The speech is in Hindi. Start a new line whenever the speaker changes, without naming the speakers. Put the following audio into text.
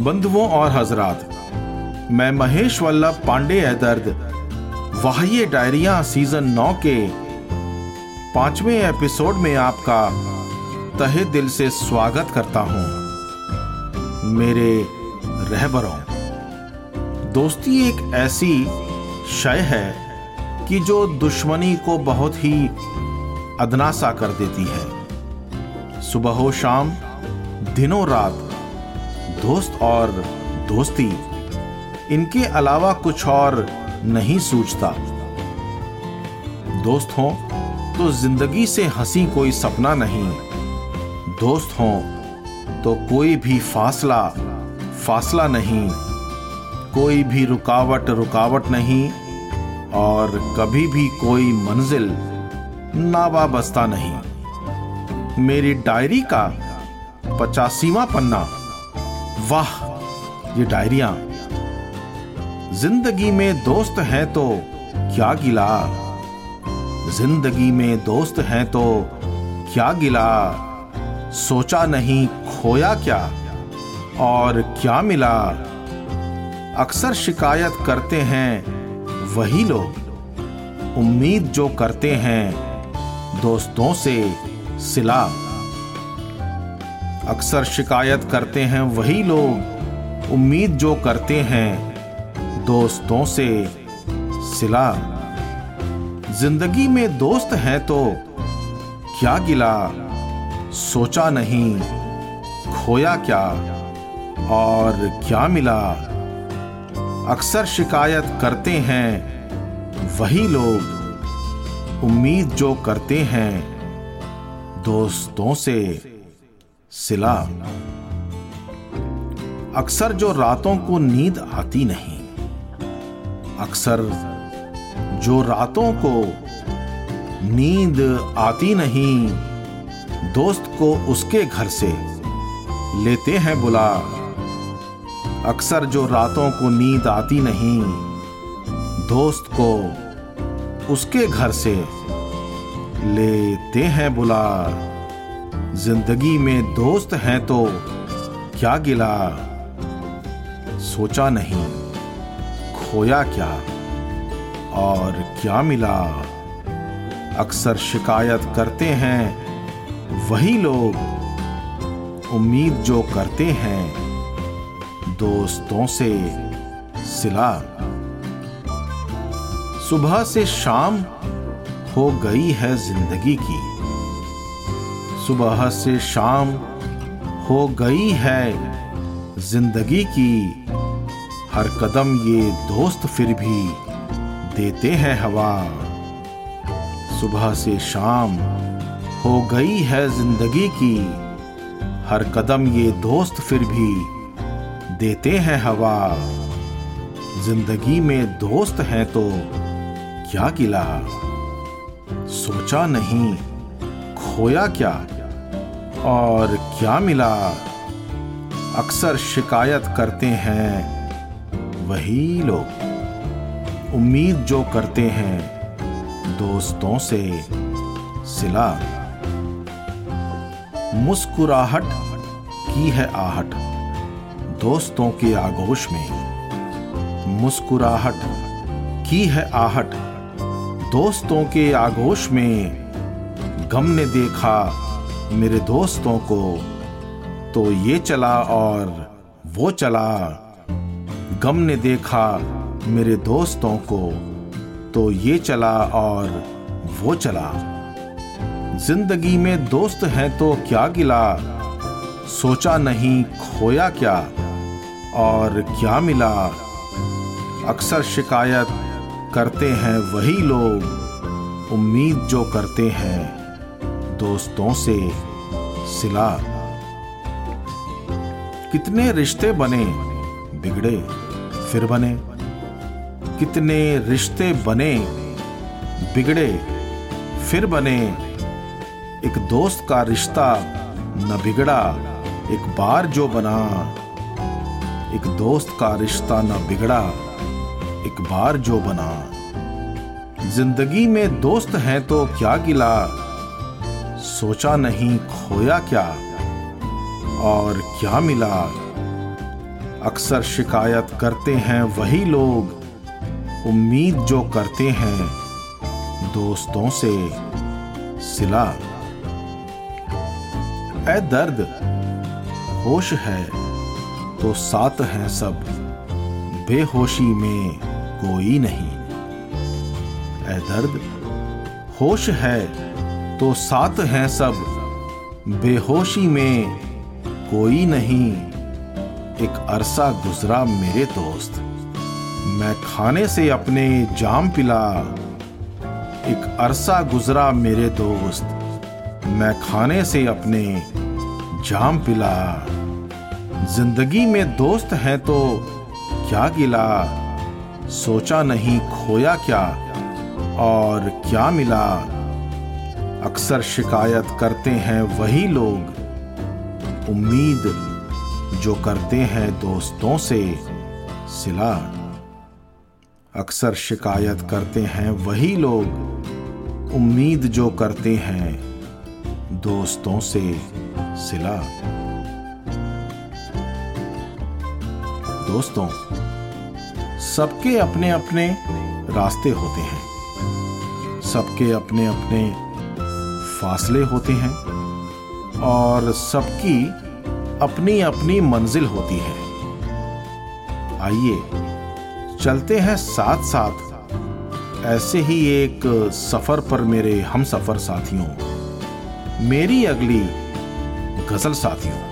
बंधुओं और हजरात, मैं महेश वल्लभ पांडे है दर्द। वाह्य डायरिया सीज़न नौ के पाँचवें एपिसोड में आपका तहे दिल से स्वागत करता हूँ। मेरे रहबरों, दोस्ती एक ऐसी शय है कि जो दुश्मनी को बहुत ही अदनासा कर देती है। सुबह हो शाम, दिनों रात दोस्त और दोस्ती इनके अलावा कुछ और नहीं सूझता। दोस्त हो तो ज़िंदगी से हँसी कोई सपना नहीं। दोस्त हो तो कोई भी फासला फासला नहीं। कोई भी रुकावट रुकावट नहीं और कभी भी कोई मंजिल, नावाबस्ता नहीं। मेरी डायरी का पचासीवा पन्ना वाह, ये डायरिया। ज़िंदगी में दोस्त हैं तो क्या गिला? ज़िंदगी में दोस्त हैं तो क्या गिला? सोचा नहीं, खोया क्या? और क्या मिला? अक्सर शिकायत करते हैं, वही लोग। उम्मीद जो करते हैं, दोस्तों से सिला। अक्सर शिकायत करते हैं वही लोग, उम्मीद जो करते हैं, दोस्तों से सिला। ज़िंदगी में दोस्त हैं तो क्या गिला? सोचा नहीं, खोया क्या? और क्या मिला? अक्सर शिकायत करते हैं वही लोग, उम्मीद जो करते हैं, दोस्तों से सिला। अक्सर जो रातों को नींद आती नहीं, अक्सर जो रातों को नींद आती नहीं, दोस्त को उसके घर से लेते हैं बुला। अक्सर जो रातों को नींद आती नहीं, दोस्त को उसके घर से लेते हैं बुला। ज़िंदगी में दोस्त हैं तो क्या गिला? सोचा नहीं, खोया क्या? और क्या मिला? अक्सर शिकायत करते हैं, वही लोग उम्मीद जो करते हैं, दोस्तों से सिला। सुबह से शाम हो गई है ज़िंदगी की। सुबह से शाम हो गई है ज़िंदगी की। हर कदम ये दोस्त फिर भी देते हैं हवा। सुबह से शाम हो गई है ज़िंदगी की। हर कदम ये दोस्त फिर भी देते हैं हवा। ज़िंदगी में दोस्त हैं तो क्या किला? सोचा नहीं। खोया क्या? और क्या मिला? अक्सर शिकायत करते हैं वही लोग। उम्मीद जो करते हैं दोस्तों से सिला। मुस्कुराहट की है आहट दोस्तों के आगोश में। मुस्कुराहट की है आहट दोस्तों के आगोश में। गम ने देखा, मेरे दोस्तों को तो ये चला और वो चला। गम ने देखा, मेरे दोस्तों को तो ये चला और वो चला। ज़िंदगी में दोस्त हैं तो क्या गिला? सोचा नहीं, खोया क्या? और क्या मिला? अक्सर शिकायत करते हैं वही लोग, उम्मीद जो करते हैं। दोस्तों से सिला। कितने रिश्ते बने, बिगड़े, फिर बने। कितने रिश्ते बने, बिगड़े, फिर बने। एक दोस्त का रिश्ता न बिगड़ा, एक बार जो बना। एक दोस्त का रिश्ता न बिगड़ा, एक बार जो बना। ज़िंदगी में दोस्त हैं तो क्या गिला? सोचा नहीं, खोया क्या? और क्या मिला? अक्सर शिकायत करते हैं वही लोग, उम्मीद जो करते हैं दोस्तों से सिला। ए दर्द, होश है तो साथ हैं सब, बेहोशी में कोई नहीं। ए दर्द, होश है तो साथ हैं सब। बेहोशी में कोई नहीं। एक अरसा गुजरा मेरे दोस्त। मैं खाने से अपने जाम पिला। एक अरसा गुजरा मेरे दोस्त। मैं खाने से अपने जाम पिला। ज़िंदगी में दोस्त हैं तो क्या गिला? सोचा नहीं, खोया क्या? और क्या मिला? अक्सर शिकायत करते हैं वही लोग। उम्मीद जो करते हैं दोस्तों से सिला। अक्सर शिकायत करते हैं वही लोग। उम्मीद जो करते हैं दोस्तों से सिला। दोस्तों, सबके अपने अपने रास्ते होते हैं। सबके अपने अपने फासले होते हैं और सबकी अपनी अपनी मंजिल होती है। आइए, चलते हैं साथ साथ ऐसे ही एक सफ़र पर मेरे हम सफ़र साथियों, मेरी अगली गज़ल साथियों।